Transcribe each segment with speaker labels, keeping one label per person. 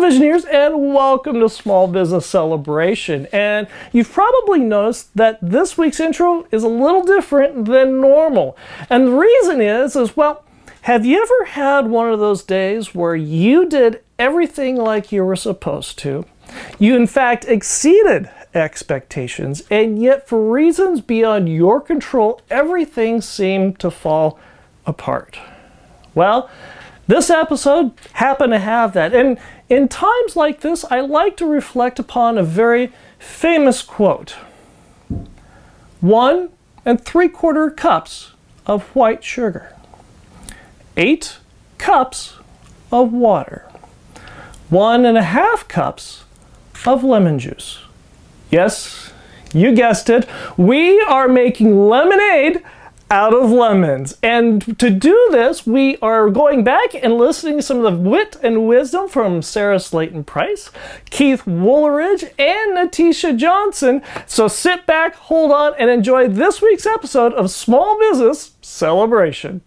Speaker 1: Visioneers, and welcome to Small Business Celebration. And you've probably noticed that this week's intro is a little different than normal. And the reason is, is well, have you ever had one of those days where you did everything like you were supposed to? You, in fact, exceeded expectations, and yet, for reasons beyond your control, everything seemed to fall apart. Well, this episode happened to have that. And in times like this, I like to reflect upon a very famous quote one and three quarter cups of white sugar, eight cups of water, one and a half cups of lemon juice. Yes, you guessed it. We are making lemonade out of lemons. And to do this, we are going back and listening to some of the wit and wisdom from Sarah Slayton Price, Keith Woolridge, and Natisha Johnson. So sit back, hold on, and enjoy this week's episode of Small Business Celebration.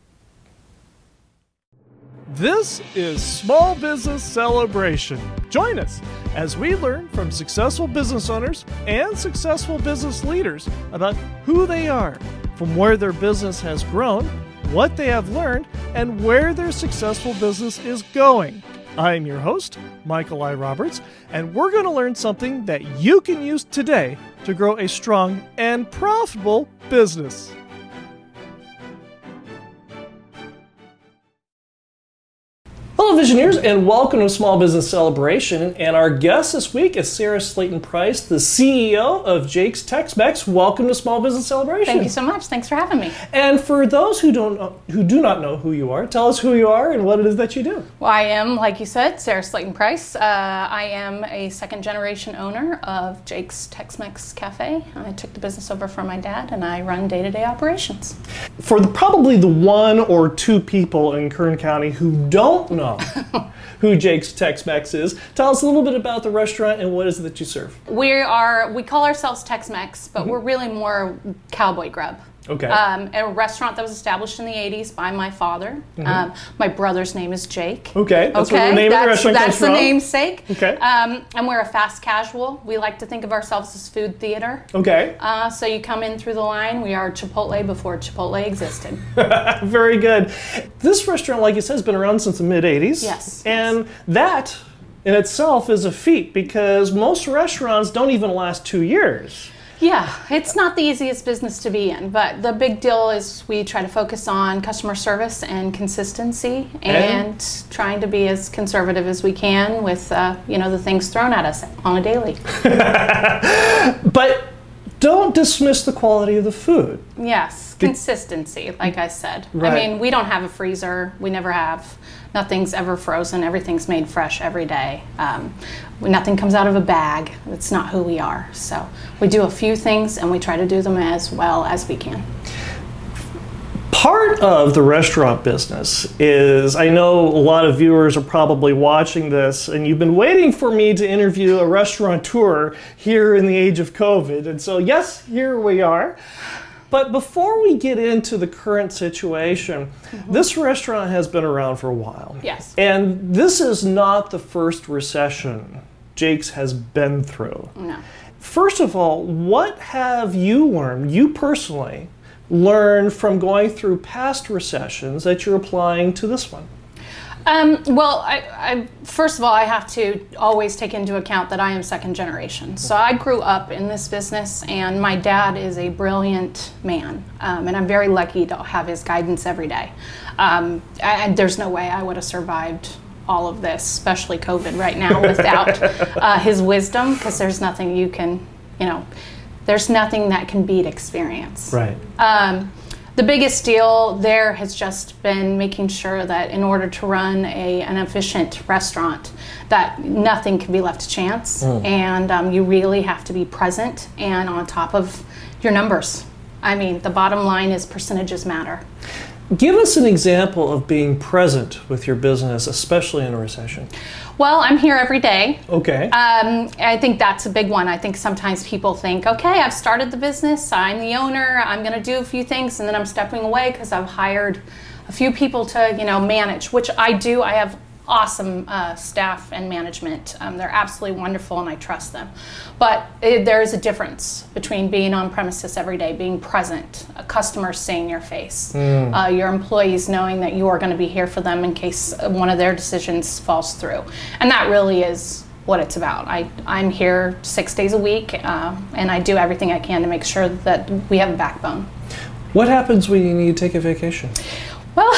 Speaker 1: This is Small Business Celebration. Join us as we learn from successful business owners and successful business leaders about who they are, from where their business has grown, what they have learned, and where their successful business is going. I am your host, Michael I. Roberts, and we're going to learn something that you can use today to grow a strong and profitable business. Hello, Visioneers, and welcome to Small Business Celebration. And our guest this week is Sarah Slayton Price, the CEO of Jake's Tex-Mex. Welcome to Small Business Celebration.
Speaker 2: Thank you so much. Thanks for having me.
Speaker 1: And for those who don't know, who do not know who you are, tell us who you are and what it is that you do.
Speaker 2: Well, I am, like you said, Sarah Slayton Price. Uh, I am a second generation owner of Jake's Tex-Mex Cafe. I took the business over from my dad, and I run day-to-day operations.
Speaker 1: For the, probably the one or two people in Kern County who don't know who Jake's Tex-Mex is, tell us a little bit about the restaurant and what is it that you serve.
Speaker 2: We are we call ourselves Tex-Mex, but mm-hmm. we're really more cowboy grub.
Speaker 1: Okay.
Speaker 2: Um, a restaurant that was established in the 80s by my father. Um, my brother's name is Jake.
Speaker 1: Okay, that's where the name of the
Speaker 2: that's,
Speaker 1: restaurant
Speaker 2: that's the
Speaker 1: from.
Speaker 2: namesake.
Speaker 1: Okay.
Speaker 2: Um, and we're a fast casual. We like to think of ourselves as food theater.
Speaker 1: Okay,
Speaker 2: Uh, so you come in through the line. We are Chipotle before Chipotle existed.
Speaker 1: very good. This restaurant, like you said, has been around since the mid 80s.
Speaker 2: Yes,
Speaker 1: And that in itself is a feat because most restaurants don't even last two years.
Speaker 2: Yeah, it's not the easiest business to be in, but the big deal is we try to focus on customer service and consistency, and, trying to be as conservative as we can with uh, you know the things thrown at us on a daily.
Speaker 1: But don't dismiss the quality of the food.
Speaker 2: Yes, consistency, like I said.
Speaker 1: Right.
Speaker 2: I mean, we don't have a freezer. We never have. Nothing's ever frozen. Everything's made fresh every day. Um, nothing comes out of a bag. It's not who we are. So we do a few things and we try to do them as well as we can.
Speaker 1: Part of the restaurant business is I know a lot of viewers are probably watching this, and you've been waiting for me to interview a restaurateur here in the age of COVID. And so, yes, here we are. But before we get into the current situation, mm-hmm. this restaurant has been around for a while.
Speaker 2: Yes.
Speaker 1: And this is not the first recession Jake's has been through.
Speaker 2: No.
Speaker 1: First of all, what have you learned, you personally, learned from going through past recessions that you're applying to this one?
Speaker 2: Um, well, I, I, first of all, I have to always take into account that I am second generation. So I grew up in this business, and my dad is a brilliant man, um, and I'm very lucky to have his guidance every day. Um, and there's no way I would have survived all of this, especially COVID right now, without uh, his wisdom, because there's nothing you can, you know, there's nothing that can beat experience.
Speaker 1: Right.
Speaker 2: Um, the biggest deal there has just been making sure that in order to run a, an efficient restaurant, that nothing can be left to chance, and um, you really have to be present and on top of your numbers. I mean, the bottom line is percentages matter.
Speaker 1: Give us an example of being present with your business, especially in a recession.
Speaker 2: Well, I'm here every day.
Speaker 1: Okay.
Speaker 2: Um, I think that's a big one. I think sometimes people think, okay, I've started the business, I'm the owner, I'm going to do a few things, and then I'm stepping away because I've hired a few people to, you know, manage, which I do. I have awesome uh, staff and management. Um, they're absolutely wonderful, and I trust them. But it, there is a difference between being on premises every day, being present, a customer seeing your face, uh, your employees knowing that you are going to be here for them in case one of their decisions falls through, and that really is what it's about. I, I'm here six days a week, uh, and I do everything I can to make sure that we have a backbone.
Speaker 1: What happens when you need to take a vacation?
Speaker 2: Well,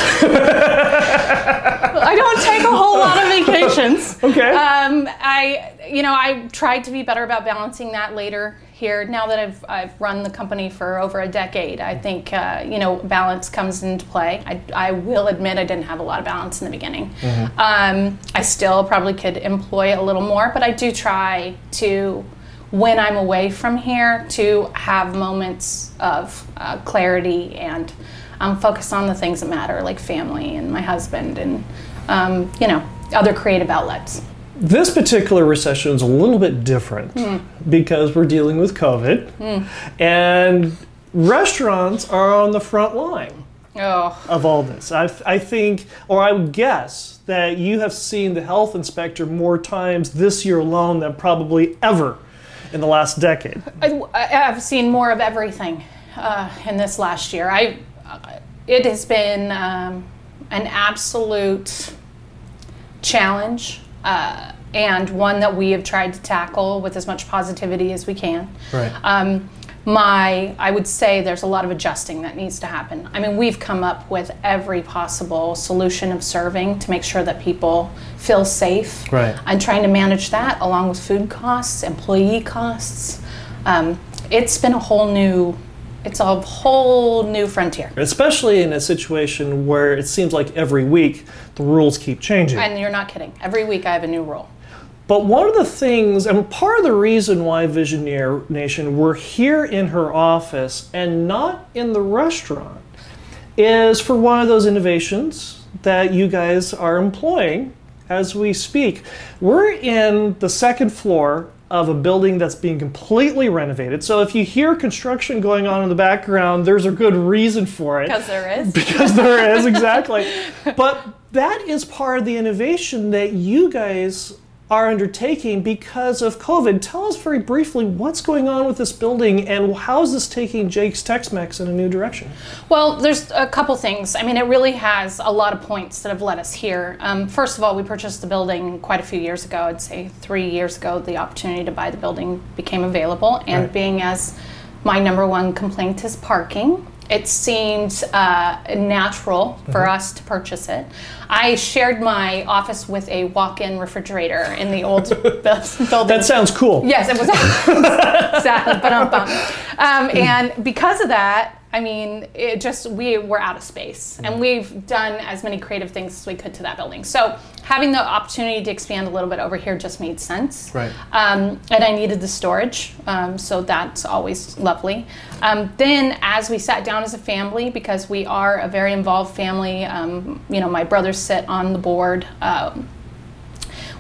Speaker 2: I don't take a whole lot of vacations.
Speaker 1: Okay.
Speaker 2: Um, I, you know, I tried to be better about balancing that later here. Now that I've, I've run the company for over a decade, I think, uh, you know, balance comes into play. I, I will admit I didn't have a lot of balance in the beginning. Um, I still probably could employ a little more, but I do try to when I'm away from here to have moments of uh, clarity and um, focus on the things that matter, like family and my husband and um, you know other creative outlets.
Speaker 1: This particular recession is a little bit different because we're dealing with COVID, and restaurants are on the front line
Speaker 2: Oh,
Speaker 1: of all this. I, I think, or I would guess, that you have seen the health inspector more times this year alone than probably ever in the last decade.
Speaker 2: I, I've seen more of everything uh, in this last year. I, it has been um, an absolute challenge uh, and one that we have tried to tackle with as much positivity as we can.
Speaker 1: Right.
Speaker 2: Um, my, I would say there's a lot of adjusting that needs to happen. I mean, we've come up with every possible solution of serving to make sure that people feel safe.
Speaker 1: Right.
Speaker 2: And trying to manage that along with food costs, employee costs. Um, it's been a whole new, it's a whole new frontier.
Speaker 1: Especially in a situation where it seems like every week the rules keep changing.
Speaker 2: And you're not kidding. Every week I have a new rule.
Speaker 1: But one of the things, and part of the reason why Visioneer Nation, we're here in her office and not in the restaurant, is for one of those innovations that you guys are employing as we speak. We're in the second floor of a building that's being completely renovated. So if you hear construction going on in the background, there's a good reason for it
Speaker 2: Because there is.
Speaker 1: because there is exactly but that is part of the innovation that you guys are undertaking because of covid tell us very briefly what's going on with this building and how is this taking jake's tex-mex in a new direction
Speaker 2: Well, there's a couple things. I mean, it really has a lot of points that have led us here. Um, first of all, we purchased the building quite a few years ago. I'd say three years ago, the opportunity to buy the building became available. And
Speaker 1: Right.
Speaker 2: being as my number one complaint is parking, it seemed uh, natural for us to purchase it. I shared my office with a walk-in refrigerator in the old building.
Speaker 1: that sounds cool
Speaker 2: Yes, it was exactly. But I'm um, and because of that, I mean, it just we were out of space, and we've done as many creative things as we could to that building. So having the opportunity to expand a little bit over here just made sense.
Speaker 1: Right.
Speaker 2: Um, and I needed the storage, um, so that's always lovely. Um, then, as we sat down as a family, because we are a very involved family, um, you know, my brothers sit on the board. Um,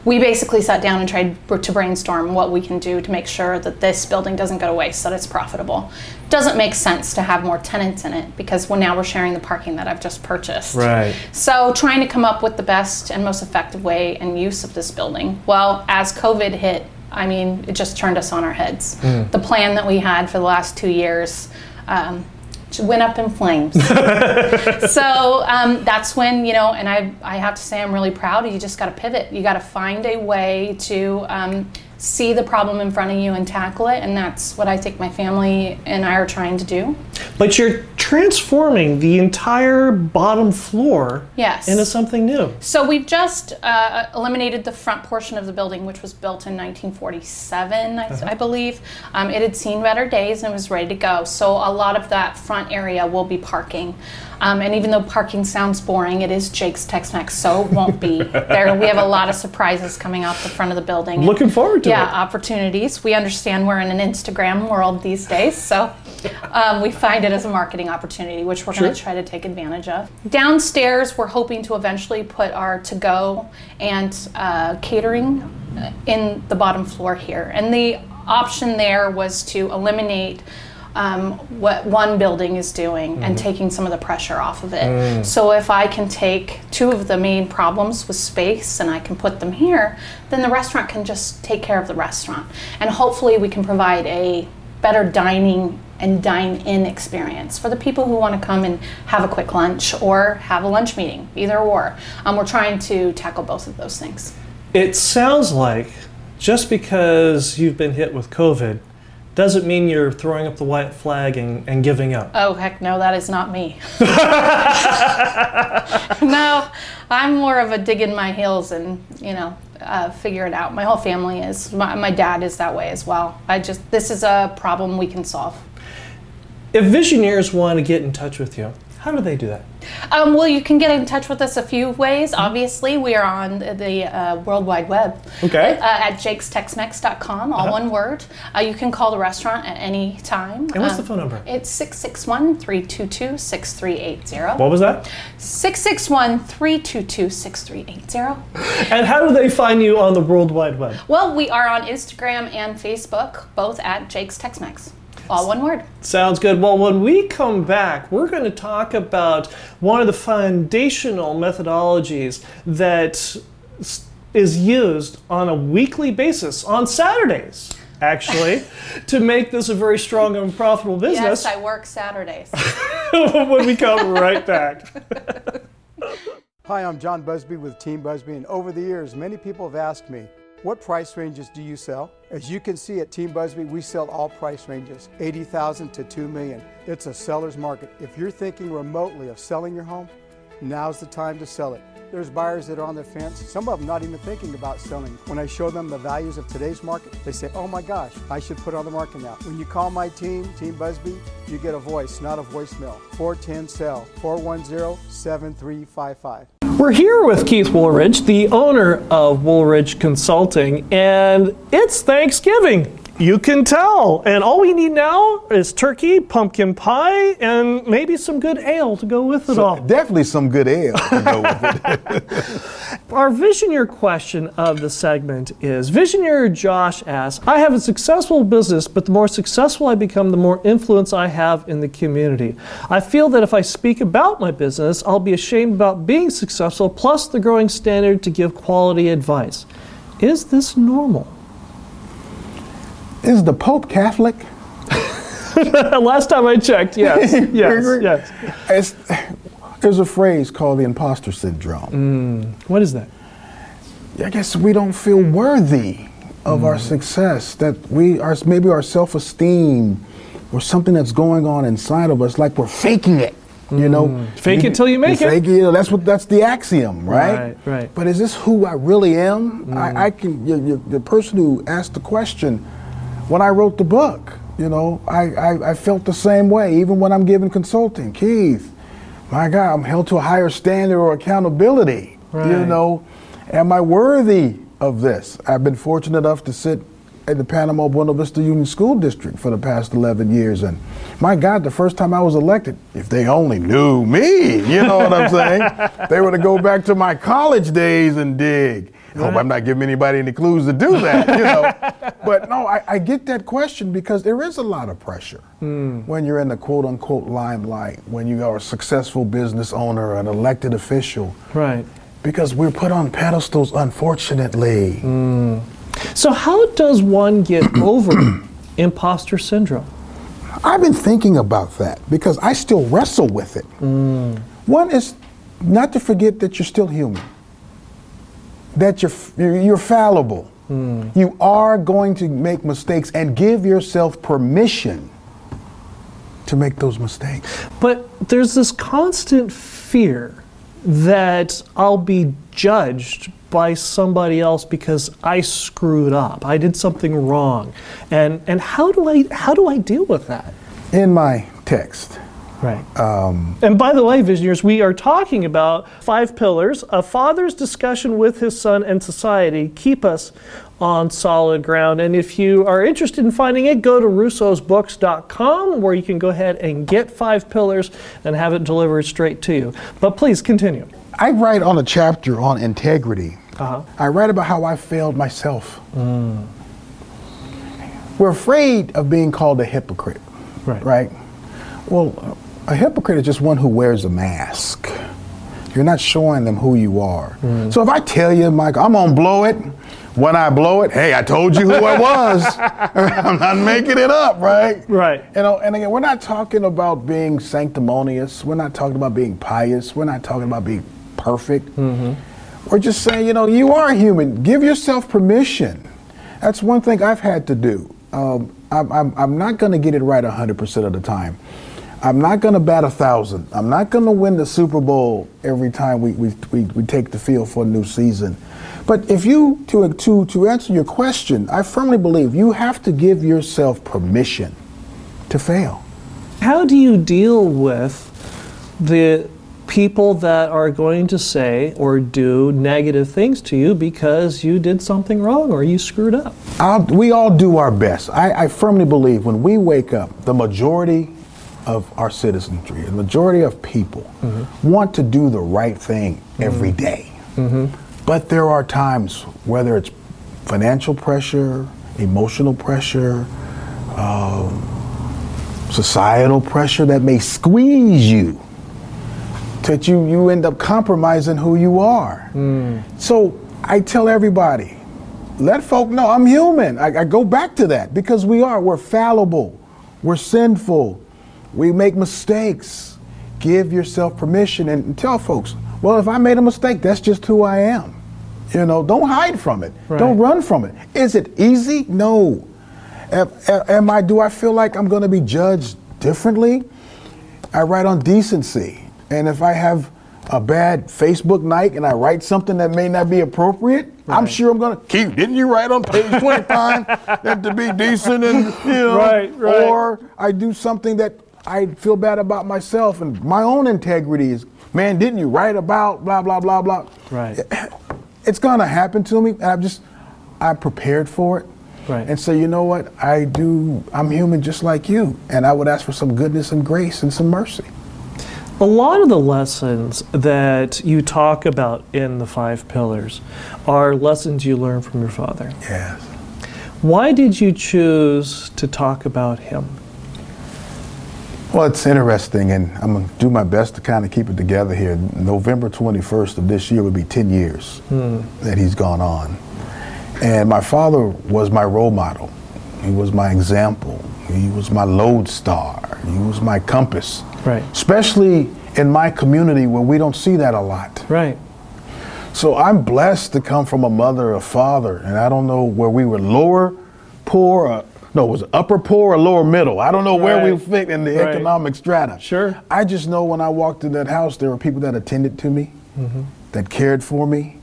Speaker 2: we basically sat down and tried to brainstorm what we can do to make sure that this building doesn't go to waste, that it's profitable. Doesn't make sense to have more tenants in it because well, now we're sharing the parking that I've just purchased.
Speaker 1: right
Speaker 2: So, trying to come up with the best and most effective way and use of this building. Well, as COVID hit, I mean, it just turned us on our heads. The plan that we had for the last two years um, went up in flames. so um, that's when, you know, and I, I have to say I'm really proud. You just got to pivot. You got to find a way to um, see the problem in front of you and tackle it. And that's what I think my family and I are trying to do.
Speaker 1: but you're transforming the entire bottom floor
Speaker 2: Yes.
Speaker 1: into something new
Speaker 2: So we've just uh, eliminated the front portion of the building, which was built in 1947, I, I believe. Um, it had seen better days and was ready to go. So a lot of that front area will be parking. Um, and even though parking sounds boring, it is Jake's Tex-Mex, so it won't be. there, we have a lot of surprises coming out the front of the building.
Speaker 1: looking forward to
Speaker 2: yeah,
Speaker 1: it Yeah,
Speaker 2: opportunities. We understand we're in an Instagram world these days, so um, we find it as a marketing opportunity, which we're going to try to take advantage of. Downstairs, we're hoping to eventually put our to-go and uh, catering uh, in the bottom floor here, and the option there was to eliminate um, what one building is doing and taking some of the pressure off of it. So if I can take two of the main problems with space and I can put them here, then the restaurant can just take care of the restaurant. And hopefully we can provide a better dining and dine in experience for the people who want to come and have a quick lunch or have a lunch meeting, either or. Um, we're trying to tackle both of those things.
Speaker 1: It sounds like just because you've been hit with COVID doesn't mean you're throwing up the white flag and, and giving up.
Speaker 2: Oh, heck no, that is not me. no, I'm more of a dig in my heels and, you know, uh, figure it out. My whole family is. My, my dad is that way as well. I just, this is a problem we can solve.
Speaker 1: If visionaries want to get in touch with you, how do they do that?
Speaker 2: Um, well, you can get in touch with us a few ways. Obviously, we are on the uh, World Wide Web.
Speaker 1: Okay.
Speaker 2: Uh, at jakestexmex.com, all one word. Uh, you can call the restaurant at any time.
Speaker 1: And what's the
Speaker 2: Um,
Speaker 1: phone number?
Speaker 2: It's 661 322 6380.
Speaker 1: What was that?
Speaker 2: 661 322 6380.
Speaker 1: And how do they find you on the World Wide Web?
Speaker 2: Well, we are on Instagram and Facebook, both at Jake's Tex Mex. All one word.
Speaker 1: Sounds good. Well, when we come back, we're going to talk about one of the foundational methodologies that is used on a weekly basis, on Saturdays, actually, to make this a very strong and profitable business
Speaker 2: Yes, I work Saturdays.
Speaker 1: when we come right back.
Speaker 3: Hi, I'm John Busby with Team Busby, and over the years, many people have asked me, what price ranges do you sell? As you can see at Team Busby, we sell all price ranges, 80,000 to 2 million. It's a seller's market. If you're thinking remotely of selling your home, now's the time to sell it. There's buyers that are on the fence, some of them not even thinking about selling. When I show them the values of today's market, they say, oh my gosh, I should put on the market now. When you call my team, Team Busby, you get a voice, not a voicemail. 410 sell 410 7355.
Speaker 1: We're here with Keith Woolridge, the owner of Woolridge Consulting, and it's Thanksgiving. You can tell. And all we need now is turkey, pumpkin pie, and maybe some good ale to go with it all.
Speaker 4: Definitely some good ale to go with it.
Speaker 1: Our Visioneer question of the segment is Visioneer Josh asks, I have a successful business, but the more successful I become, the more influence I have in the community. I feel that if I speak about my business, I'll be ashamed about being successful, plus the growing standard to give quality advice. Is this normal?
Speaker 4: Is the Pope Catholic?
Speaker 1: Last time I checked, yes. yes, yes.
Speaker 4: It's, there's a phrase called the imposter syndrome.
Speaker 1: Mm, what is that?
Speaker 4: I guess we don't feel worthy of our mm. success, that we are maybe our self esteem or something that's going on inside of us, like we're faking it. You know, mm.
Speaker 1: Fake it till you make it.
Speaker 4: Fake it. That's what. That's the axiom, right?
Speaker 1: Right, right.
Speaker 4: But is this who I really am? I, I can. You, you, the person who asked the question, when I wrote the book, you know, I, I, I felt the same way. Even when I'm giving consulting, Keith, my God, I'm held to a higher standard or accountability. You know, am I worthy of this? I've been fortunate enough to sit at the Panama Buena Vista Union School District for the past 11 years, and my God, the first time I was elected, if they only knew me, you know what I'm saying? they were to go back to my college days and dig. Hope I'm not giving anybody any clues to do that, you know. but no, I, I get that question because there is a lot of pressure hmm. when you're in the quote unquote limelight, when you are a successful business owner, an elected official,
Speaker 1: Right.
Speaker 4: because we're put on pedestals, unfortunately. Hmm.
Speaker 1: So, how does one get over imposter syndrome?
Speaker 4: I've been thinking about that because I still wrestle with it. Hmm. One is not to forget that you're still human, that you're, you're you're fallible. Hmm. You are going to make mistakes and give yourself permission to make those mistakes.
Speaker 1: But there's this constant fear that I'll be judged by somebody else because I screwed up. I did something wrong. And and how do I how do I deal with that?
Speaker 4: In my text,
Speaker 1: Right. and by the way, visionaries, we are talking about five pillars. A father's discussion with his son and society keep us on solid ground. And if you are interested in finding it, go to russosbooks.com where you can go ahead and get five pillars and have it delivered straight to you. But please continue.
Speaker 4: I write on a chapter on integrity.
Speaker 1: Uh-huh.
Speaker 4: I write about how I failed myself. We're afraid of being called a hypocrite.
Speaker 1: Right.
Speaker 4: Right. Well, a hypocrite is just one who wears a mask. You're not showing them who you are.
Speaker 1: Mm.
Speaker 4: So if I tell you, Mike, I'm gonna blow it, when I blow it, hey, I told you who I was. I'm not making it up, right?
Speaker 1: Right.
Speaker 4: You know, and again, we're not talking about being sanctimonious. We're not talking about being pious. We're not talking about being perfect. We're just saying, you know, you are human. Give yourself permission. That's one thing I've had to do. Um, I'm, I'm, I'm not going to get it right 100% of the time. I'm not going to bat a thousand. I'm not going to win the Super Bowl every time we, we, we, we take the field for a new season. But if you, to, to, to answer your question, I firmly believe you have to give yourself permission to fail.
Speaker 1: How do you deal with the people that are going to say or do negative things to you because you did something wrong or you screwed up?
Speaker 4: I'll, we all do our best. I, I firmly believe when we wake up, the majority of our citizenry, the majority of people want to do the right thing every mm-hmm. day. Mm-hmm. But there are times, whether it's financial pressure, emotional pressure, um, societal pressure that may squeeze you that you, you end up compromising who you are. Mm. So I tell everybody, let folk know I'm human. I, I go back to that because we are. We're fallible. We're sinful. We make mistakes. Give yourself permission and, tell folks, well, if I made a mistake, that's just who I am. You know, don't hide from it. Don't run from it. Is it easy? No. Am, am I, do I feel like I'm going to be judged differently? I write on decency. And if I have a bad Facebook night and I write something that may not be appropriate, I'm sure I'm going to keep. Didn't you write on page 25 that to be decent and, you know,
Speaker 1: Right, right.
Speaker 4: or I do something that I feel bad about myself and my own integrity is, man, didn't you write about blah, blah, blah, blah.
Speaker 1: Right.
Speaker 4: It's going to happen to me. And I'm just, I'm prepared for it.
Speaker 1: Right.
Speaker 4: And say, you know what? I do, I'm human just like you. And I would ask for some goodness and grace and some mercy.
Speaker 1: A lot of the lessons that you talk about in the five pillars are lessons you learned from your father.
Speaker 4: Yes.
Speaker 1: Why did you choose to talk about him?
Speaker 4: Well, it's interesting, and I'm going to do my best to kind of keep it together here. November 21st of this year would be 10 years hmm. that he's gone on. And my father was my role model. He was my example. He was my lodestar. He was my compass.
Speaker 1: Right.
Speaker 4: Especially in my community where we don't see that a lot.
Speaker 1: Right.
Speaker 4: So I'm blessed to come from a mother, a father, and I don't know where we were lower poor, or, no, it was upper poor or lower middle. I don't know where we fit in the
Speaker 1: Right.
Speaker 4: economic strata.
Speaker 1: Sure.
Speaker 4: I just know when I walked in that house, there were people that attended to me,
Speaker 1: Mm-hmm.
Speaker 4: that cared for me,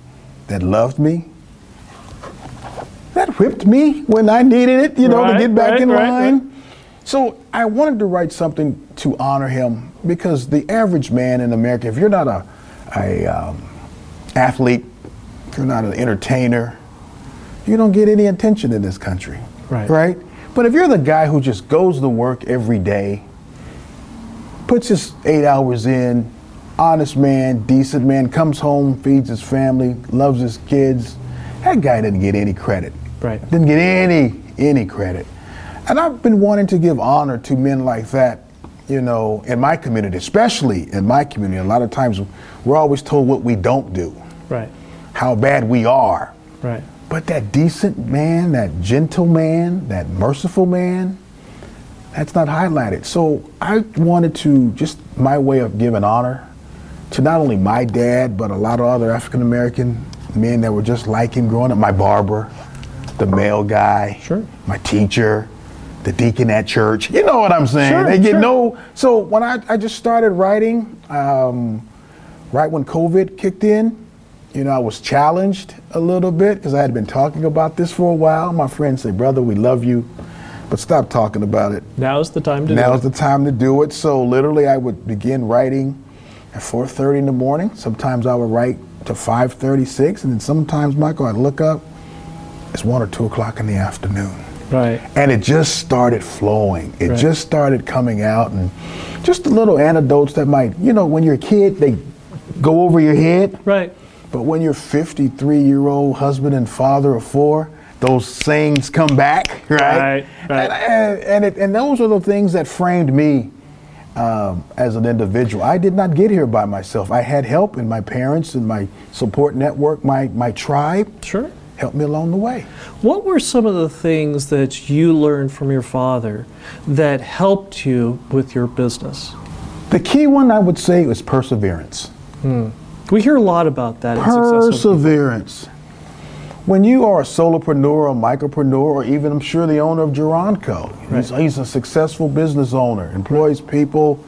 Speaker 4: that loved me, that whipped me when I needed it, you know, to get back
Speaker 1: right,
Speaker 4: in
Speaker 1: right,
Speaker 4: line.
Speaker 1: right.
Speaker 4: So I wanted to write something to honor him because the average man in America, if you're not a, a um, athlete, if you're not an entertainer, you don't get any attention in this country.
Speaker 1: Right.
Speaker 4: Right? But if you're the guy who just goes to work every day, puts his eight hours in, honest man, decent man, comes home, feeds his family, loves his kids, that guy didn't get any credit.
Speaker 1: Right.
Speaker 4: Didn't get any any credit. And I've been wanting to give honor to men like that, you know, in my community, especially in my community. A lot of times we're always told what we don't do,
Speaker 1: Right.
Speaker 4: how bad we are.
Speaker 1: Right.
Speaker 4: But that decent man, that gentle man, that merciful man, that's not highlighted. So I wanted to just my way of giving honor to not only my dad, but a lot of other African American men that were just like him growing up. My barber, the male guy,
Speaker 1: Sure.
Speaker 4: my teacher, the deacon at church. You know what I'm saying?
Speaker 1: Sure,
Speaker 4: they get
Speaker 1: sure.
Speaker 4: no. So when I, I just started writing, um, right when COVID kicked in, you know, I was challenged a little bit because I had been talking about this for a while. My friends say, "Brother, we love you, but stop talking about it.
Speaker 1: Now's the time to
Speaker 4: Now's
Speaker 1: do
Speaker 4: the time to do it." So literally, I would begin writing at 4:30 in the morning. Sometimes I would write to 5:36, and then sometimes, Michael, I'd look up. It's one or two o'clock in the afternoon.
Speaker 1: Right.
Speaker 4: and it just started flowing. It
Speaker 1: Right.
Speaker 4: just started coming out, and just the little anecdotes that might, you know, when you're a kid, they go over your head.
Speaker 1: Right.
Speaker 4: But when you're 53 year old husband and father of four, those sayings come back, right?
Speaker 1: Right, right.
Speaker 4: And, and, it, and those are the things that framed me um, as an individual. I did not get here by myself. I had help in my parents and my support network, my, my tribe
Speaker 1: Sure.
Speaker 4: helped me along the way.
Speaker 1: What were some of the things that you learned from your father that helped you with your business?
Speaker 4: The key one I would say was perseverance.
Speaker 1: We hear a lot about that. in.
Speaker 4: Perseverance. When you are a solopreneur, a micropreneur, or even I'm sure the owner of Geronco, he's,
Speaker 1: Right.
Speaker 4: he's a successful business owner, employs people,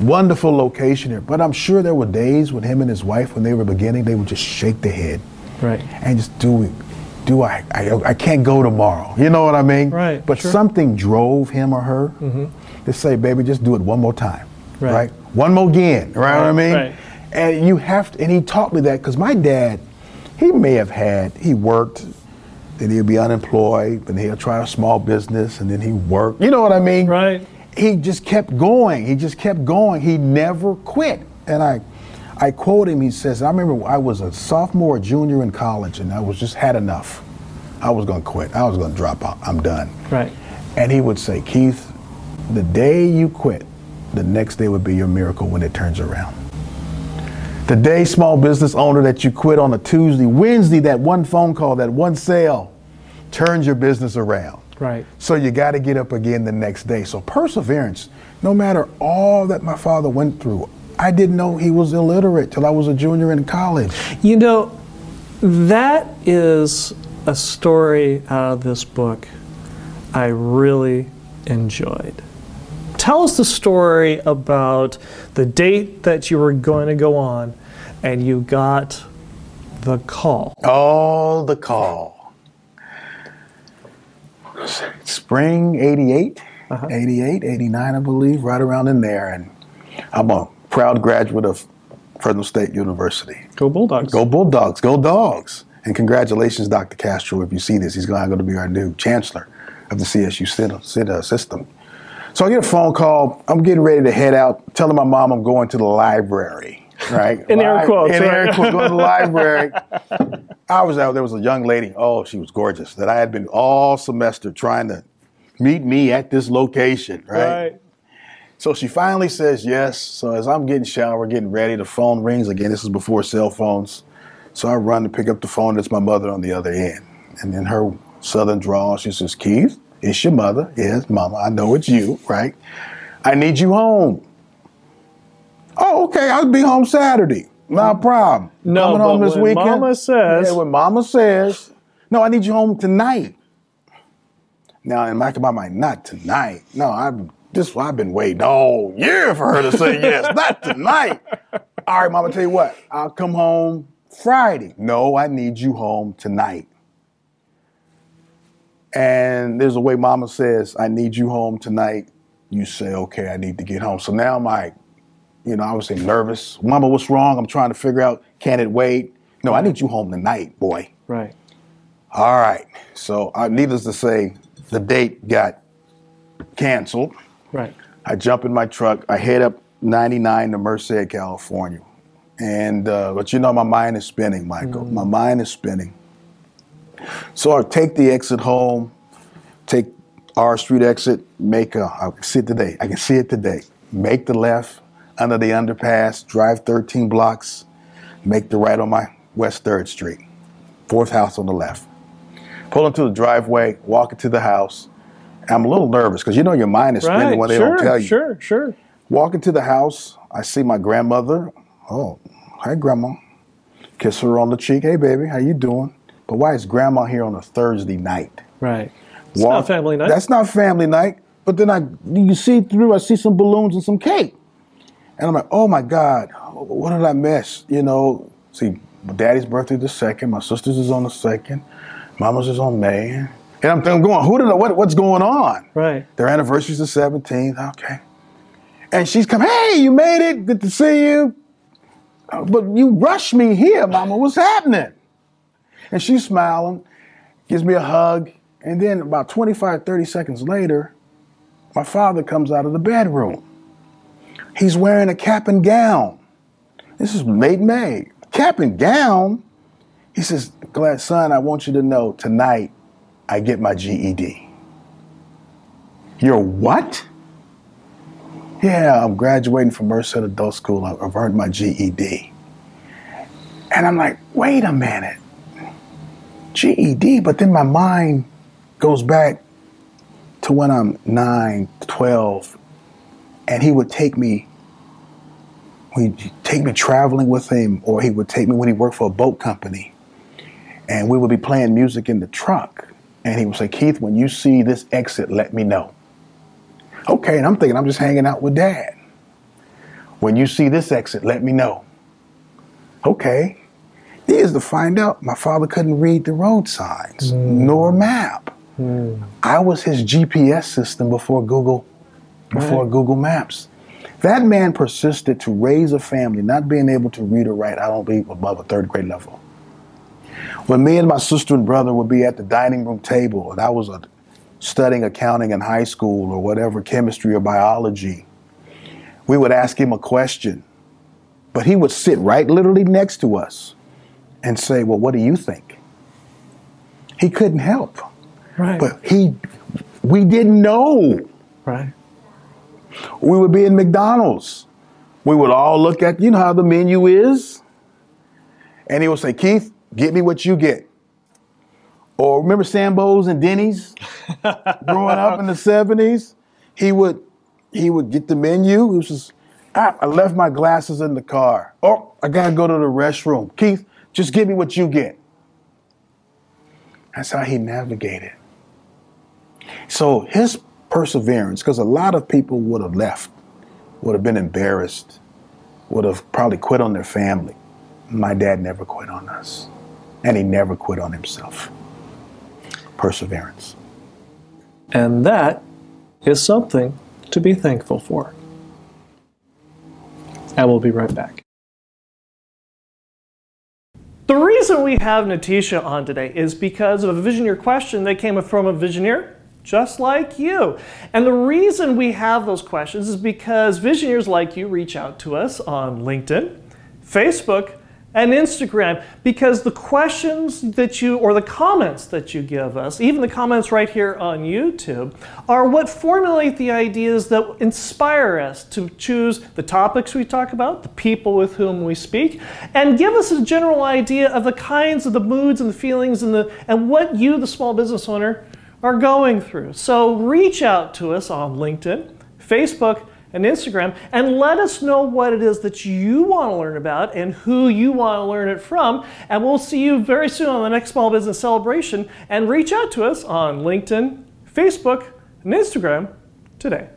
Speaker 4: wonderful location here. But I'm sure there were days when him and his wife, when they were beginning, they would just shake their head
Speaker 1: Right.
Speaker 4: and just do it. Do I, I? I can't go tomorrow. You know what I mean?
Speaker 1: Right,
Speaker 4: But
Speaker 1: sure.
Speaker 4: something drove him or her mm-hmm. to say, "Baby, just do it one more time,
Speaker 1: Right.
Speaker 4: right? One more again, right? what I mean?
Speaker 1: right.
Speaker 4: And you have to. And he taught me that because my dad, he may have had. He worked, then he'd be unemployed, then he'll try a small business, and then he worked. You know what I mean?
Speaker 1: Right.
Speaker 4: He just kept going. He just kept going. He never quit. And I, I quote him. He says, "I remember I was a sophomore, junior in college, and I was just had enough. I was going to quit. I was going to drop out. I'm done."
Speaker 1: Right.
Speaker 4: And he would say, "Keith, the day you quit, the next day would be your miracle when it turns around." The day small business owner that you quit on a Tuesday, Wednesday, that one phone call, that one sale, turns your business around.
Speaker 1: Right.
Speaker 4: So you got to get up again the next day. So perseverance, no matter all that my father went through, I didn't know he was illiterate till I was a junior in college.
Speaker 1: You know, that is a story out of this book I really enjoyed. Tell us the story about the date that you were going to go on and you got the call.
Speaker 4: Oh, the call. Spring 88, uh-huh. 88, 89, I believe, right around in there. And I'm a proud graduate of Fresno State University.
Speaker 1: Go Bulldogs.
Speaker 4: Go Bulldogs, go Dogs. And congratulations, Dr. Castro, if you see this. He's going to be our new chancellor of the CSU system. So I get a phone call. I'm getting ready to head out, telling my mom I'm going to the library. Right?
Speaker 1: In air quotes,
Speaker 4: In air quotes, going to the library. I was out. There was a young lady. Oh, she was gorgeous. That I had been all semester trying to meet me at this location. Right. So she finally says yes. So as I'm getting showered, getting ready, the phone rings again. This is before cell phones. So I run to pick up the phone. It's my mother on the other end. And in her southern drawl, she says, Keith, it's your mother. Yes, mama, I know it's you, right? I need you home. Oh, okay. I'll be home Saturday. Not a problem.
Speaker 1: No,
Speaker 4: Coming home this
Speaker 1: when
Speaker 4: weekend.
Speaker 1: Mama says-
Speaker 4: Yeah, when mama says, no, I need you home tonight. Now, in my my mind, not tonight. No, I've this I've been waiting all year for her to say yes. not tonight. All right, mama, tell you what, I'll come home Friday. No, I need you home tonight. And there's a way mama says, I need you home tonight. You say, okay, I need to get home. So now I'm like, you know, I was saying nervous. Mama, what's wrong? I'm trying to figure out, can it wait? No, I need you home tonight, boy.
Speaker 1: Right.
Speaker 4: All right. So, uh, needless to say, the date got canceled.
Speaker 1: Right.
Speaker 4: I jump in my truck. I head up 99 to Merced, California. And, uh, but you know, my mind is spinning, Michael. My mind is spinning. So I take the exit home, take R Street exit, make a, I can see it today. I can see it today. Make the left under the underpass, drive 13 blocks, make the right on my West 3rd Street, fourth house on the left. Pull into the driveway, walk into the house. I'm a little nervous because you know your mind is spinning
Speaker 1: Right.
Speaker 4: when they
Speaker 1: sure,
Speaker 4: don't tell you.
Speaker 1: Sure, sure.
Speaker 4: Walk into the house. I see my grandmother. Oh, hi, grandma. Kiss her on the cheek. Hey, baby, how you doing? But why is grandma here on a Thursday night?
Speaker 1: Right. It's not family night.
Speaker 4: That's not family night. But then I, you see through. I see some balloons and some cake, and I'm like, oh my God, what did I miss? You know, see, daddy's birthday the second. My sister's is on the second. Mama's is on May. And I'm, I'm going, who did I, what, what's going on?
Speaker 1: right.
Speaker 4: Their anniversary's the 17th. Okay. And she's come, hey, you made it. Good to see you. "Uh, But you rushed me here, Mama. What's happening? And she's smiling, gives me a hug. And then about 25, 30 seconds later, my father comes out of the bedroom. He's wearing a cap and gown. This is late May. Cap and gown? He says, Glad son, I want you to know tonight I get my GED. You're what? Yeah, I'm graduating from Merced Adult School. I've earned my GED. And I'm like, wait a minute. GED, but then my mind goes back to when I'm 9, 12, and he would take me he'd take me traveling with him or he would take me when he worked for a boat company and we would be playing music in the truck and he would say keith when you see this exit let me know. Okay and i'm thinking i'm just hanging out with dad. When you see this exit let me know. Okay is to find out my father couldn't read the road signs mm. nor map mm. i was his gps system before google before right. google maps that man persisted to raise a family, not being able to read or write, I don't believe, above a third grade level. When me and my sister and brother would be at the dining room table, and I was uh, studying accounting in high school or whatever, chemistry or biology, we would ask him a question. But he would sit right literally next to us and say, Well, what do you think? He couldn't help.
Speaker 1: Right.
Speaker 4: But he, we didn't know.
Speaker 1: Right.
Speaker 4: We would be in McDonald's. We would all look at, you know how the menu is? And he would say, Keith, get me what you get. Or remember Sambo's and Denny's growing up in the 70s? He would he would get the menu. He was just, ah, I left my glasses in the car. Oh, I gotta go to the restroom. Keith, just give me what you get. That's how he navigated. So his perseverance, because a lot of people would have left, would have been embarrassed, would have probably quit on their family. My dad never quit on us, and he never quit on himself. Perseverance.
Speaker 1: And that is something to be thankful for. And we'll be right back. Reason we have Natisha on today is because of a Visioneer question that came from a Visioneer just like you. And the reason we have those questions is because visionaries like you reach out to us on LinkedIn, Facebook, and Instagram because the questions that you, or the comments that you give us, even the comments right here on YouTube, are what formulate the ideas that inspire us to choose the topics we talk about, the people with whom we speak, and give us a general idea of the kinds of the moods and the feelings and, the, and what you, the small business owner, are going through. So reach out to us on LinkedIn, Facebook, and Instagram and let us know what it is that you want to learn about and who you want to learn it from. And we'll see you very soon on the next Small Business Celebration. And reach out to us on LinkedIn, Facebook, and Instagram today.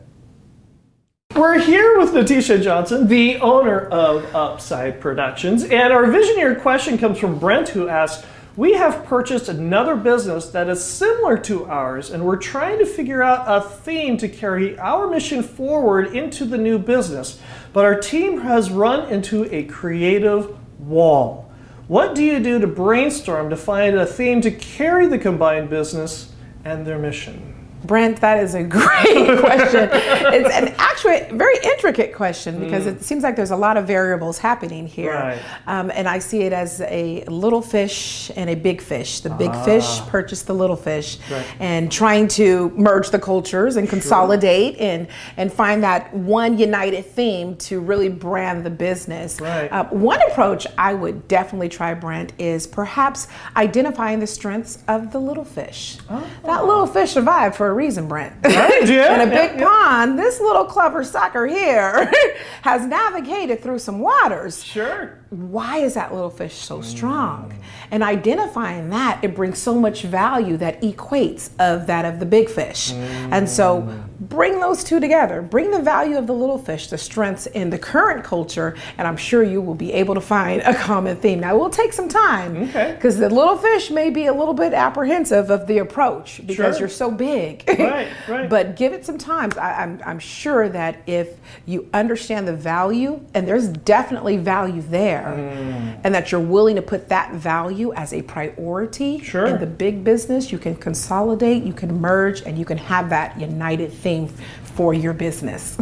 Speaker 1: We're here with Natisha Johnson, the owner of Upside Productions. And our Visioneer question comes from Brent, who asks, we have purchased another business that is similar to ours, and we're trying to figure out a theme to carry our mission forward into the new business. But our team has run into a creative wall. What do you do to brainstorm to find a theme to carry the combined business and their mission?
Speaker 5: Brent, that is a great question. it's an actually very intricate question because mm. it seems like there's a lot of variables happening here.
Speaker 1: Right.
Speaker 5: Um, and I see it as a little fish and a big fish. The big ah. fish purchased the little fish right. and trying to merge the cultures and consolidate sure. and, and find that one united theme to really brand the business.
Speaker 1: Right.
Speaker 5: Uh, one approach I would definitely try, Brent, is perhaps identifying the strengths of the little fish. Oh. That little fish survived for a reason, Brent.
Speaker 1: Right, yeah,
Speaker 5: in a big yeah, pond, this little clever sucker here has navigated through some waters.
Speaker 1: Sure.
Speaker 5: Why is that little fish so strong? Mm. And identifying that, it brings so much value that equates of that of the big fish. Mm. And so bring those two together. Bring the value of the little fish, the strengths in the current culture, and I'm sure you will be able to find a common theme. Now, it will take some time because
Speaker 1: okay.
Speaker 5: the little fish may be a little bit apprehensive of the approach because sure. you're so big.
Speaker 1: Right, right.
Speaker 5: but give it some time. I, I'm, I'm sure that if you understand the value, and there's definitely value there, mm. and that you're willing to put that value as a priority
Speaker 1: sure.
Speaker 5: in the big business, you can consolidate, you can merge, and you can have that united theme thing for your business.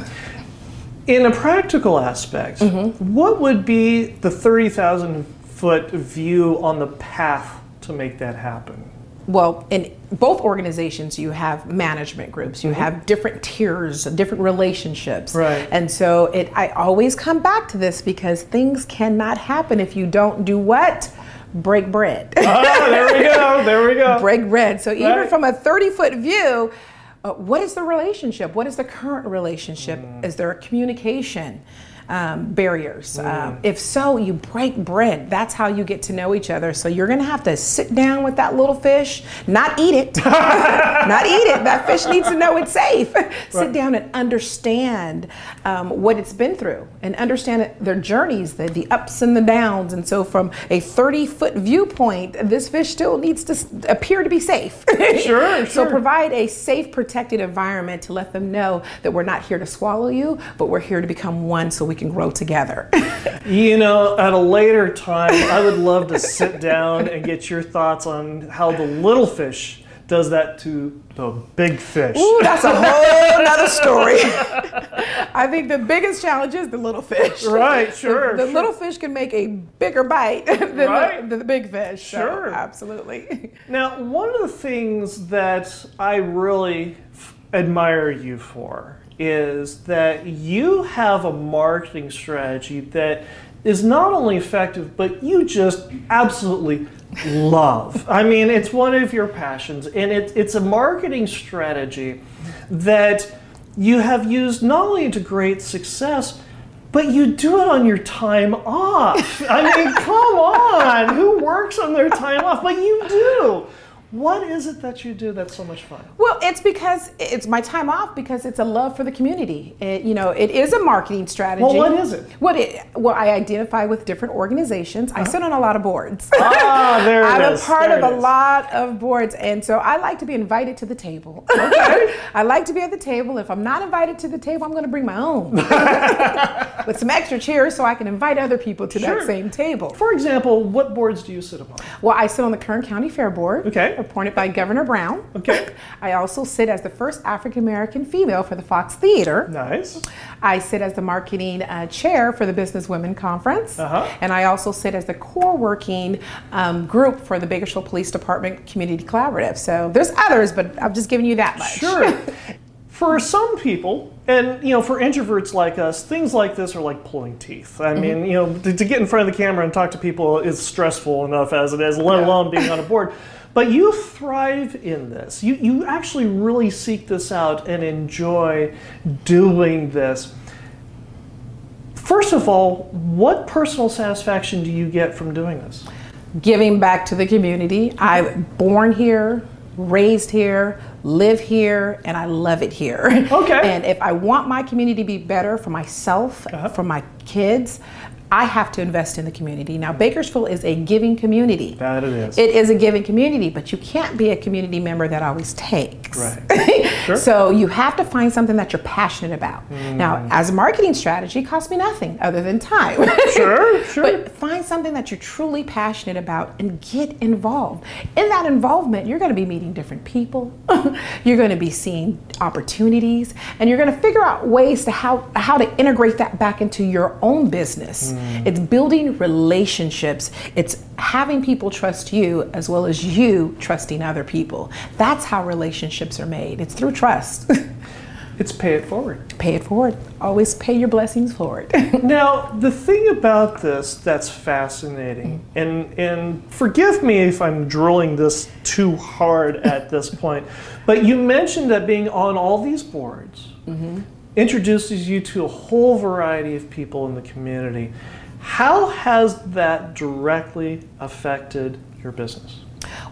Speaker 1: In a practical aspect, mm-hmm. what would be the 30,000 foot view on the path to make that happen?
Speaker 5: well, in both organizations, you have management groups, you have different tiers, different relationships.
Speaker 1: Right.
Speaker 5: And so it, I always come back to this because things cannot happen if you don't do what? Break bread.
Speaker 1: Ah, there we go. There we go.
Speaker 5: break bread. So even
Speaker 1: Right.
Speaker 5: from a 30 foot view, uh, what is the relationship? What is the current relationship? Is there a communication um, barriers? Um, if so, you break bread. That's how you get to know each other. So you're going to have to sit down with that little fish, not eat it, not eat it. That fish needs to know it's safe. sit down and understand um, what it's been through and understand their journeys, the, the ups and the downs. And so, from a 30 foot viewpoint, this fish still needs to appear to be safe.
Speaker 1: Sure,
Speaker 5: So provide a safe, protected environment to let them know that we're not here to swallow you, but we're here to become one so we can grow together.
Speaker 1: You know, at a later time, I would love to sit down and get your thoughts on how the little fish does that to the big fish.
Speaker 5: Ooh, that's a whole other story. I think the biggest challenge is the little fish.
Speaker 1: Right, sure,
Speaker 5: The,
Speaker 1: sure.
Speaker 5: little fish can make a bigger bite than,
Speaker 1: Right.
Speaker 5: the, than the big fish. So,
Speaker 1: Sure.
Speaker 5: absolutely.
Speaker 1: Now, one of the things that I really f- admire you for is that you have a marketing strategy that is not only effective, but you just absolutely love. I mean, it's one of your passions, and it, it's a marketing strategy that you have used not only to great success, but you do it on your time off. I mean, come on. Who works on their time off? But you do. What is it that you do that's so much fun?
Speaker 5: Well, it's because it's my time off because it's a love for the community. It, you know, it is a marketing strategy.
Speaker 1: Well, what is it?
Speaker 5: What it? Well, I identify with different organizations. I sit on a lot of boards.
Speaker 1: Ah, there it
Speaker 5: I'm
Speaker 1: is.
Speaker 5: a part
Speaker 1: There
Speaker 5: of a
Speaker 1: is.
Speaker 5: lot of boards, and so I like to be invited to the table. I like to be at the table. If I'm not invited to the table, I'm going to bring my own with some extra chairs so I can invite other people to
Speaker 1: Sure.
Speaker 5: that same table.
Speaker 1: For example, what boards do you sit upon?
Speaker 5: Well, I sit on the Kern County Fair Board.
Speaker 1: Okay.
Speaker 5: Appointed by Governor Brown.
Speaker 1: Okay.
Speaker 5: I also sit as the first African American female for the Fox Theater.
Speaker 1: Nice.
Speaker 5: I sit as the marketing uh, chair for the Business Women Conference.
Speaker 1: Uh-huh.
Speaker 5: And I also sit as the core working um, group for the Bakersfield Police Department Community Collaborative. So there's others, but I'm just giving you that much.
Speaker 1: Sure. for some people, and you know, for introverts like us, things like this are like pulling teeth. I mean, you know, to, to get in front of the camera and talk to people is stressful enough as it is, let alone being on a board. But you thrive in this. You you actually really seek this out and enjoy doing this. First of all, what personal satisfaction do you get from doing this?
Speaker 5: giving back to the community. I'm born here, raised here, live here, and I love it here.
Speaker 1: Okay.
Speaker 5: And if I want my community to be better for myself, uh-huh. for my kids, I have to invest in the community. Now, Bakersfield is a giving community.
Speaker 1: That it is.
Speaker 5: It is a giving community, but you can't be a community member that always takes.
Speaker 1: Right. Sure.
Speaker 5: So you have to find something that you're passionate about.
Speaker 1: Mm.
Speaker 5: Now, as a marketing strategy, it costs me nothing other than time.
Speaker 1: Sure, sure.
Speaker 5: But find something that you're truly passionate about and get involved. In that involvement, you're going to be meeting different people. you're going to be seeing opportunities, and you're going to figure out ways to how how to integrate that back into your own business. Mm. It's building relationships. It's having people trust you as well as you trusting other people. That's how relationships are made. It's through trust.
Speaker 1: It's pay it forward.
Speaker 5: pay it forward. Always pay your blessings forward.
Speaker 1: Now, the thing about this that's fascinating, mm. and and forgive me if I'm drilling this too hard at this point, but you mentioned that being on all these boards mm-hmm. Introduces you to a whole variety of people in the community. How has that directly affected your business?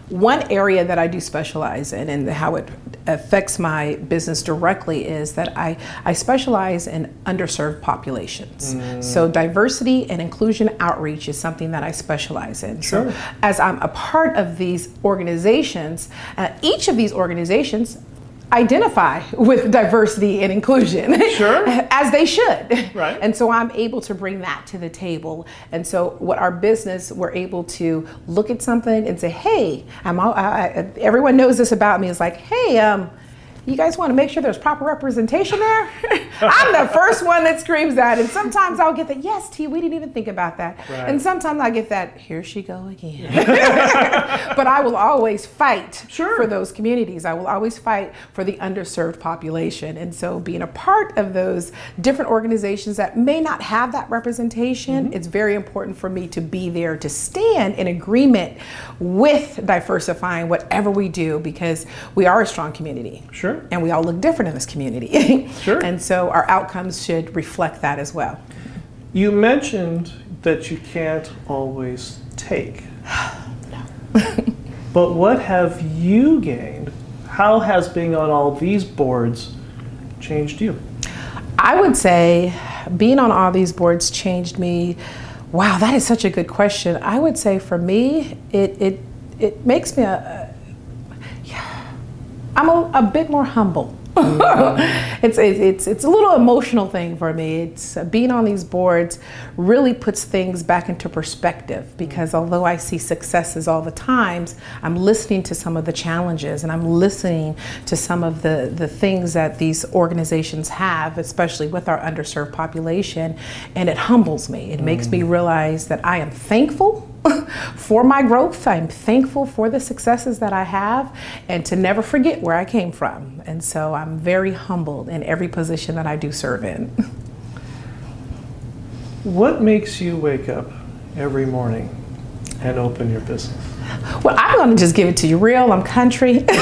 Speaker 5: One area that I do specialize in and how it affects my business directly is that I, I specialize in underserved populations. So, diversity and inclusion outreach is something that I specialize in.
Speaker 1: Sure.
Speaker 5: So, as I'm a part of these organizations, uh, each of these organizations identify with diversity and inclusion.
Speaker 1: Sure.
Speaker 5: as they should.
Speaker 1: Right.
Speaker 5: And so I'm able to bring that to the table. And so what our business, we're able to look at something and say, hey, I'm all, I, I, everyone knows this about me. It's like, hey, um, you guys want to make sure there's proper representation there? I'm the first one that screams that. And sometimes I'll get that, yes, T, we didn't even think about that.
Speaker 1: Right.
Speaker 5: And sometimes I get that, here she go again. but I will always fight
Speaker 1: Sure.
Speaker 5: for those communities. I will always fight for the underserved population. And so being a part of those different organizations that may not have that representation, mm-hmm. it's very important for me to be there to stand in agreement with diversifying whatever we do because we are a strong community.
Speaker 1: Sure.
Speaker 5: And we all look different in this community.
Speaker 1: Sure.
Speaker 5: and so our outcomes should reflect that as well.
Speaker 1: You mentioned that you can't always take. but what have you gained? How has being on all these boards changed you?
Speaker 5: I would say being on all these boards changed me. Wow, that is such a good question. I would say for me, it it it makes me a, I'm a, a bit more humble. it's, it's it's it's a little emotional thing for me. It's uh, being on these boards really puts things back into perspective because although I see successes all the times, I'm listening to some of the challenges and I'm listening to some of the the things that these organizations have, especially with our underserved population, and it humbles me. It makes me realize that I am thankful for my growth. I'm thankful for the successes that I have and to never forget where I came from. And so I'm very humbled in every position that I do serve in.
Speaker 1: What makes you wake up every morning and open your business?
Speaker 5: Well, I'm going to just give it to you real. I'm country.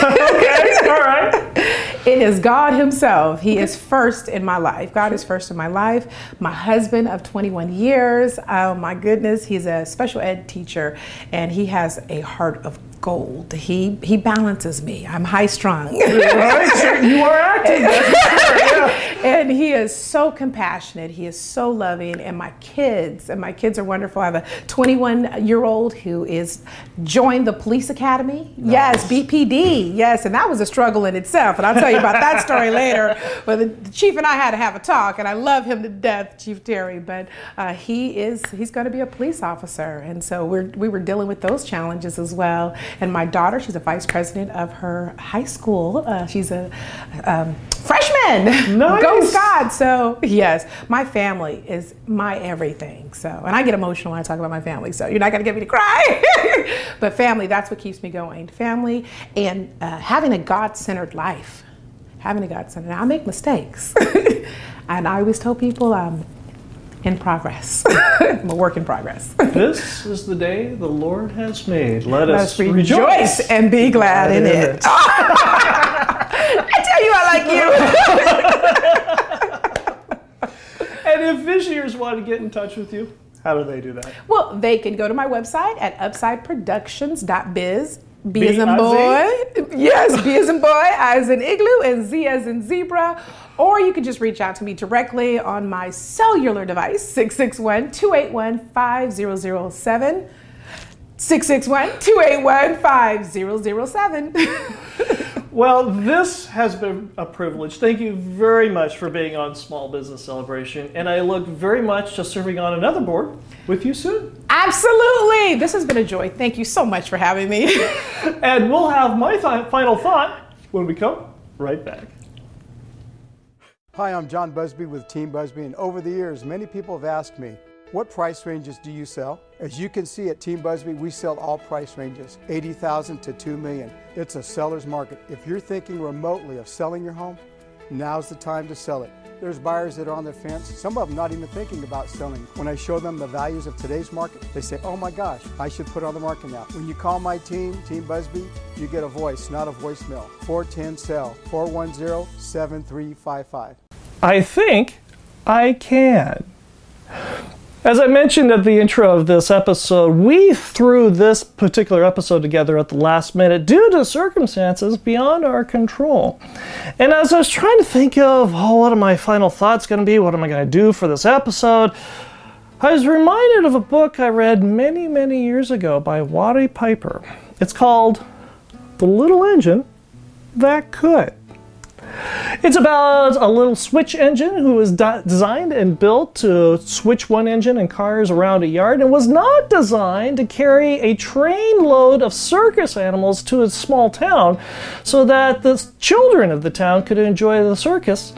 Speaker 1: Okay, all right.
Speaker 5: It is God Himself. He is first in my life. God is first in my life. My husband of 21 years. Oh my goodness, he's a special ed teacher, and he has a heart of gold. He he balances me. I'm high strung.
Speaker 1: Right, you are acting. That's for sure, yeah.
Speaker 5: and he is so compassionate. He is so loving. And my kids, and my kids are wonderful. I have a 21 year old who is joined the police academy. Yes, BPD. Yes, and that was a struggle in itself. And I'll tell you about that story later. But the, the chief and I had to have a talk, and I love him to death, Chief Terry. But uh, he is he's going to be a police officer, and so we're we were dealing with those challenges as well. And my daughter, she's a vice president of her high school. Uh, she's a um, freshman.
Speaker 1: Nice.
Speaker 5: Go God. So yes, my family is my everything. So, and I get emotional when I talk about my family. So you're not gonna get me to cry. but family, that's what keeps me going. Family and uh, having a God-centered life. Having a God-centered. I make mistakes, and I always tell people I'm in progress. I'm a work in progress.
Speaker 1: This is the day the Lord has made. Let
Speaker 5: Let
Speaker 1: us
Speaker 5: us rejoice and be glad in it. I tell you, I like you.
Speaker 1: And if visionaries want to get in touch with you, how do they do that?
Speaker 5: Well, they can go to my website at upsideproductions.biz. B,
Speaker 1: B
Speaker 5: as in boy. Yes, B as in boy, I as in igloo, and Z as in zebra. Or you can just reach out to me directly on my cellular device, 661 281 5007. 661 281 5007.
Speaker 1: Well, this has been a privilege. Thank you very much for being on Small Business Celebration, and I look very much to serving on another board with you soon.
Speaker 5: Absolutely. This has been a joy. Thank you so much for having me.
Speaker 1: And we'll have my th- final thought when we come right back.
Speaker 3: Hi, I'm John Busby with Team Busby, and over the years, many people have asked me, what price ranges do you sell? As you can see at Team Busby, we sell all price ranges, 80,000 to 2 million. It's a seller's market. If you're thinking remotely of selling your home, now's the time to sell it. There's buyers that are on the fence, some of them not even thinking about selling. When I show them the values of today's market, they say, oh my gosh, I should put on the market now. When you call my team, Team Busby, you get a voice, not a voicemail. 410 sell 410 7355.
Speaker 1: I think I can. As I mentioned at the intro of this episode, we threw this particular episode together at the last minute due to circumstances beyond our control. And as I was trying to think of, oh, what are my final thoughts going to be? What am I going to do for this episode? I was reminded of a book I read many, many years ago by Watty Piper. It's called The Little Engine That Could. It's about a little switch engine who was designed and built to switch one engine and cars around a yard and was not designed to carry a train load of circus animals to a small town so that the children of the town could enjoy the circus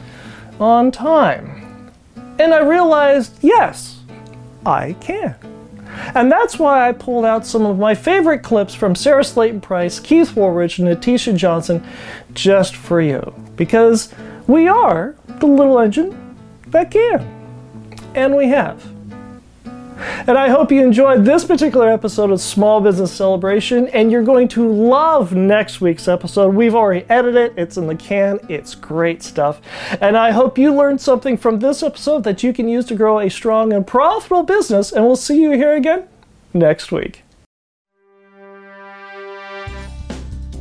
Speaker 1: on time. And I realized, yes, I can. And that's why I pulled out some of my favorite clips from Sarah Slayton Price, Keith Woolridge, and Natisha Johnson just for you. Because we are the little engine that can. And we have. And I hope you enjoyed this particular episode of Small Business Celebration, and you're going to love next week's episode. We've already edited it, it's in the can, it's great stuff. And I hope you learned something from this episode that you can use to grow a strong and profitable business, and we'll see you here again next week.